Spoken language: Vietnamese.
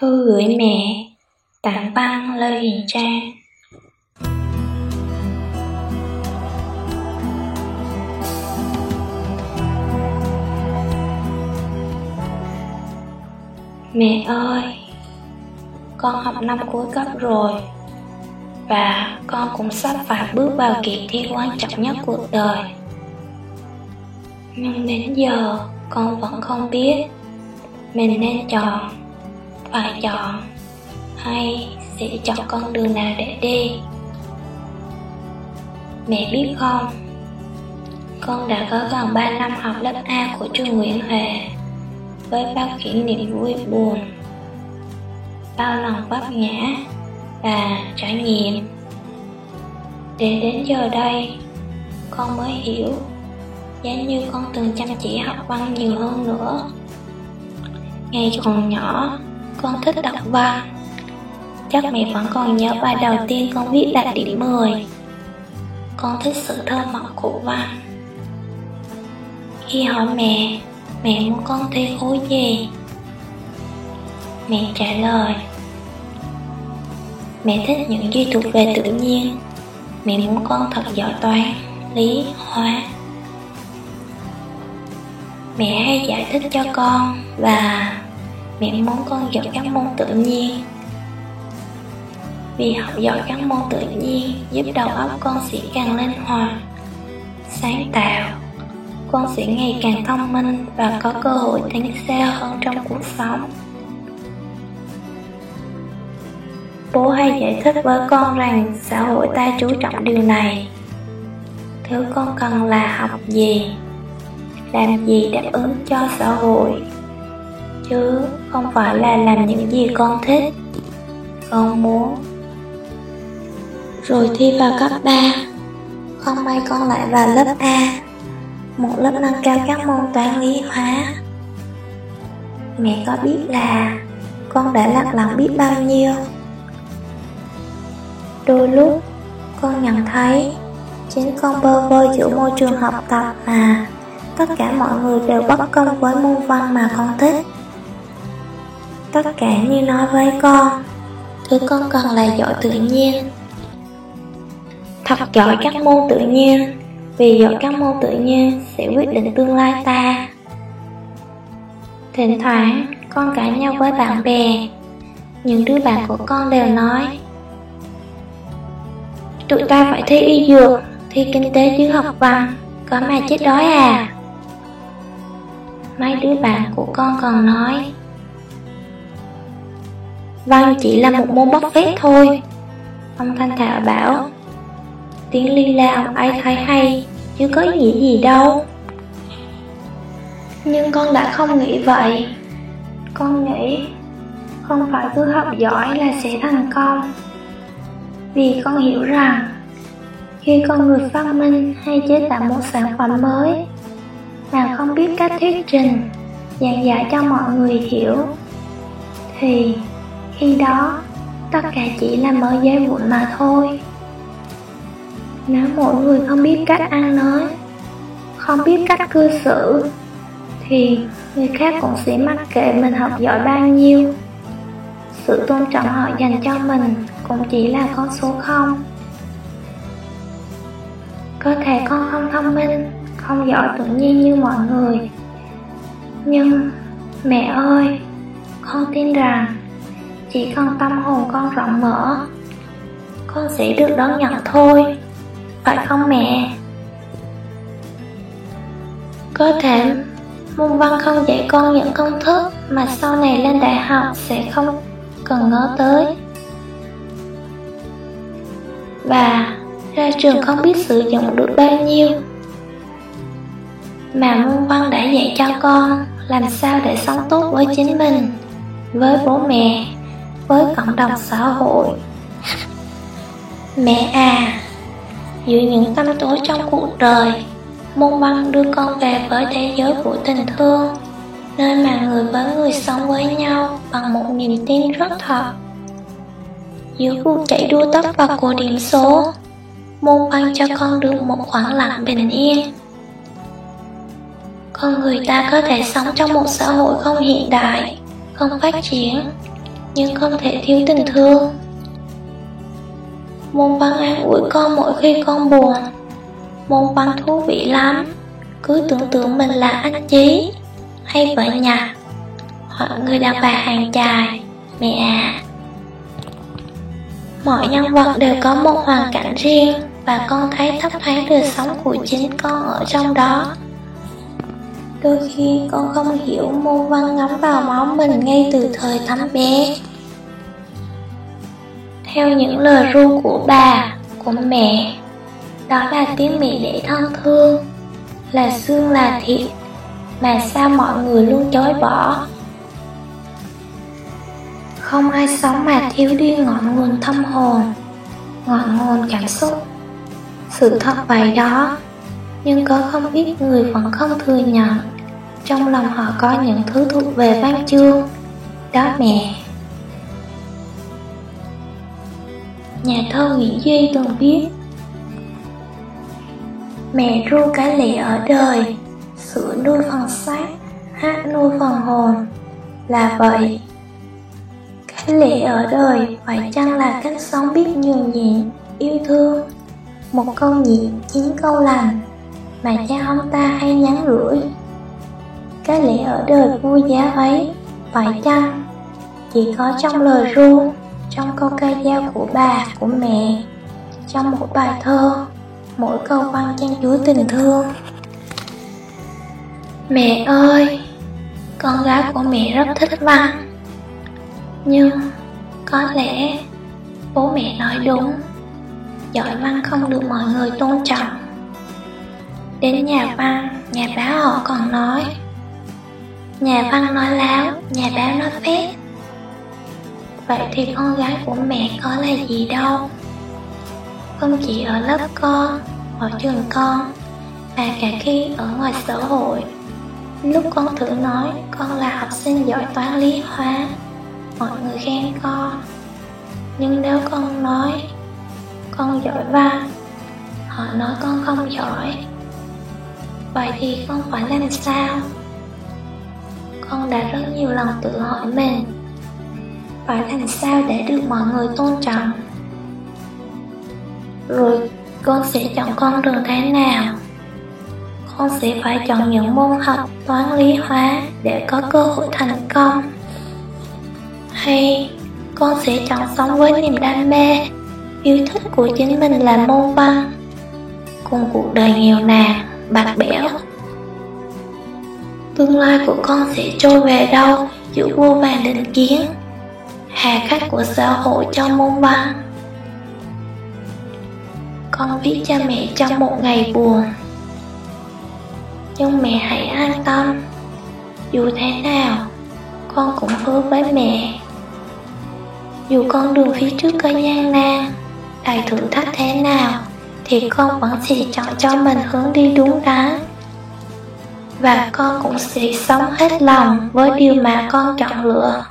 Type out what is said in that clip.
Thư gửi mẹ Tặng băng Lê Hiền Trang. Mẹ ơi, Con học năm cuối cấp rồi Và con cũng sắp phải bước vào kỳ thi quan trọng nhất cuộc đời. Nhưng đến giờ con vẫn không biết Mình nên chọn phải chọn. Hay sẽ chọn con đường nào để đi? Mẹ biết không? Con đã có gần 3 năm học lớp A của trường Nguyễn Huệ, với bao kỷ niệm vui buồn, bao lần vấp ngã và trải nghiệm. Để đến giờ đây, con mới hiểu giá như con từng chăm chỉ học văn nhiều hơn nữa. Ngày còn nhỏ con thích đọc văn chắc mẹ vẫn còn nhớ bài đầu tiên con viết đạt điểm 10 con thích sự thơ mộng của văn khi hỏi mẹ Mẹ muốn con thi khối gì? Mẹ trả lời Mẹ thích những gì thuộc về tự nhiên. Mẹ muốn con thật giỏi toán, lý, hóa. Mẹ hay giải thích cho con Và mẹ muốn con giỏi các môn tự nhiên Vì học giỏi các môn tự nhiên Giúp đầu óc con sẽ càng linh hoạt Sáng tạo con sẽ ngày càng thông minh và có cơ hội tiến xa hơn trong cuộc sống. Bố hay giải thích với con rằng xã hội ta chú trọng điều này. Thứ con cần là học gì, làm gì đáp ứng cho xã hội, chứ không phải là làm những gì con thích, con muốn. Rồi thi vào cấp 3, không may con lại vào lớp A. Một lớp nâng cao các môn toán lý hóa. Mẹ có biết là con đã lặng lòng biết bao nhiêu? Đôi lúc con nhận thấy chính con bơ vơ giữa môi trường học tập mà tất cả mọi người đều bất công với môn văn mà con thích tất cả như nói với con. Thứ con cần là giỏi tự nhiên. Thật giỏi các môn tự nhiên. Vì giỏi các môn tự nhiên sẽ quyết định tương lai ta. Thỉnh thoảng con cãi nhau với bạn bè. Những đứa bạn của con đều nói Tụi ta phải thi y dược, thi kinh tế chứ học văn Có mà chết đói à. Mấy đứa bạn của con còn nói Văn chỉ là một môn bất phép thôi. Ông Thanh Thảo bảo, Tiếng ly la ông ấy thấy hay Chứ có ý nghĩa gì đâu? Nhưng con đã không nghĩ vậy. Con nghĩ Không phải cứ học giỏi là sẽ thành công. Vì con hiểu rằng, Khi con người phát minh hay chế tạo một sản phẩm mới, Mà không biết cách thuyết trình, Giảng giải cho mọi người hiểu, Thì khi đó tất cả chỉ là mớ giấy vụn mà thôi. Nếu mỗi người không biết cách ăn nói Không biết cách cư xử Thì người khác cũng sẽ mặc kệ mình học giỏi bao nhiêu. Sự tôn trọng họ dành cho mình cũng chỉ là con số không. Có thể con không thông minh, không giỏi tự nhiên như mọi người Nhưng mẹ ơi, con tin rằng chỉ cần tâm hồn con rộng mở Con sẽ được đón nhận thôi phải không mẹ? Có thể môn văn không dạy con những công thức mà sau này lên đại học sẽ không cần ngớ tới. Và ra trường không biết sử dụng được bao nhiêu. Mà môn văn đã dạy cho con làm sao để sống tốt với chính mình, với bố mẹ, với cộng đồng xã hội. Mẹ à, giữa những tâm tối trong cuộc đời môn băng đưa con về với thế giới của tình thương nơi mà người với người sống với nhau bằng một niềm tin rất thật. Giữa cuộc chạy đua tốc và của điểm số môn văn cho con được một khoảng lặng bình yên. Con người ta có thể sống trong một xã hội không hiện đại không phát triển nhưng không thể thiếu tình thương. Môn văn an ủi con mỗi khi con buồn. Môn văn thú vị lắm, cứ tưởng tượng mình là anh Chí hay vợ nhà, hoặc người đàn bà hàng dài, mẹ. À. Mọi nhân vật đều có một hoàn cảnh riêng và con thấy thấp thoáng đời sống của chính con ở trong đó. Đôi khi con không hiểu môn văn ngắm vào máu mình ngay từ thời thắm bé. Theo những lời ru của bà, của mẹ, đó là tiếng mẹ để thân thương, là xương là thịt, mà sao mọi người luôn chối bỏ. Không ai sống mà thiếu đi ngọn nguồn tâm hồn, ngọn nguồn cảm xúc. Sự thật vậy đó, nhưng có không ít người vẫn không thừa nhận trong lòng họ có những thứ thuộc về văn chương đó mẹ nhà thơ nguyễn duy từng viết, mẹ ru cái lệ ở đời sữa nuôi phần xác, hát nuôi phần hồn. Là vậy, cái lệ ở đời phải chăng là cách sống biết nhường nhịn, yêu thương? Một câu nhịn, chín câu lành, mà cha ông ta hay nhắn gửi. Cái lẽ ở đời vui giá ấy, phải chăng chỉ có trong lời ru? Trong câu ca dao của bà của mẹ. Trong một bài thơ mỗi câu văn chan chứa tình thương. Mẹ ơi con gái của mẹ rất thích văn nhưng có lẽ bố mẹ nói đúng. Giỏi văn không được mọi người tôn trọng. Đến nhà văn nhà báo họ còn nói. Nhà văn nói láo, nhà báo nói phét Vậy thì con gái của mẹ có là gì đâu? Không chỉ ở lớp con, ở trường con Mà cả khi ở ngoài xã hội. Lúc con thử nói con là học sinh giỏi toán lý hóa Mọi người khen con. Nhưng nếu con nói con giỏi văn Họ nói con không giỏi. Vậy thì con phải làm sao? con đã rất nhiều lần tự hỏi mình phải làm sao để được mọi người tôn trọng? Rồi, con sẽ chọn con đường thế nào? Con sẽ phải chọn những môn học toán lý hóa để có cơ hội thành công. Hay con sẽ chọn sống với niềm đam mê, yêu thích của chính mình là môn văn, cùng cuộc đời nghèo nàn, bạc bẽo. Tương lai của con sẽ trôi về đâu giữa vô vàng định kiến? Hà khắc của xã hội trong môn văn Con viết cho mẹ trong một ngày buồn. Nhưng mẹ hãy an tâm. Dù thế nào, Con cũng hứa với mẹ. Dù con đường phía trước có gian nan Đầy thử thách thế nào, Thì con vẫn sẽ chọn cho mình hướng đi đúng đắn. Và con cũng sẽ sống hết lòng với điều mà con chọn lựa.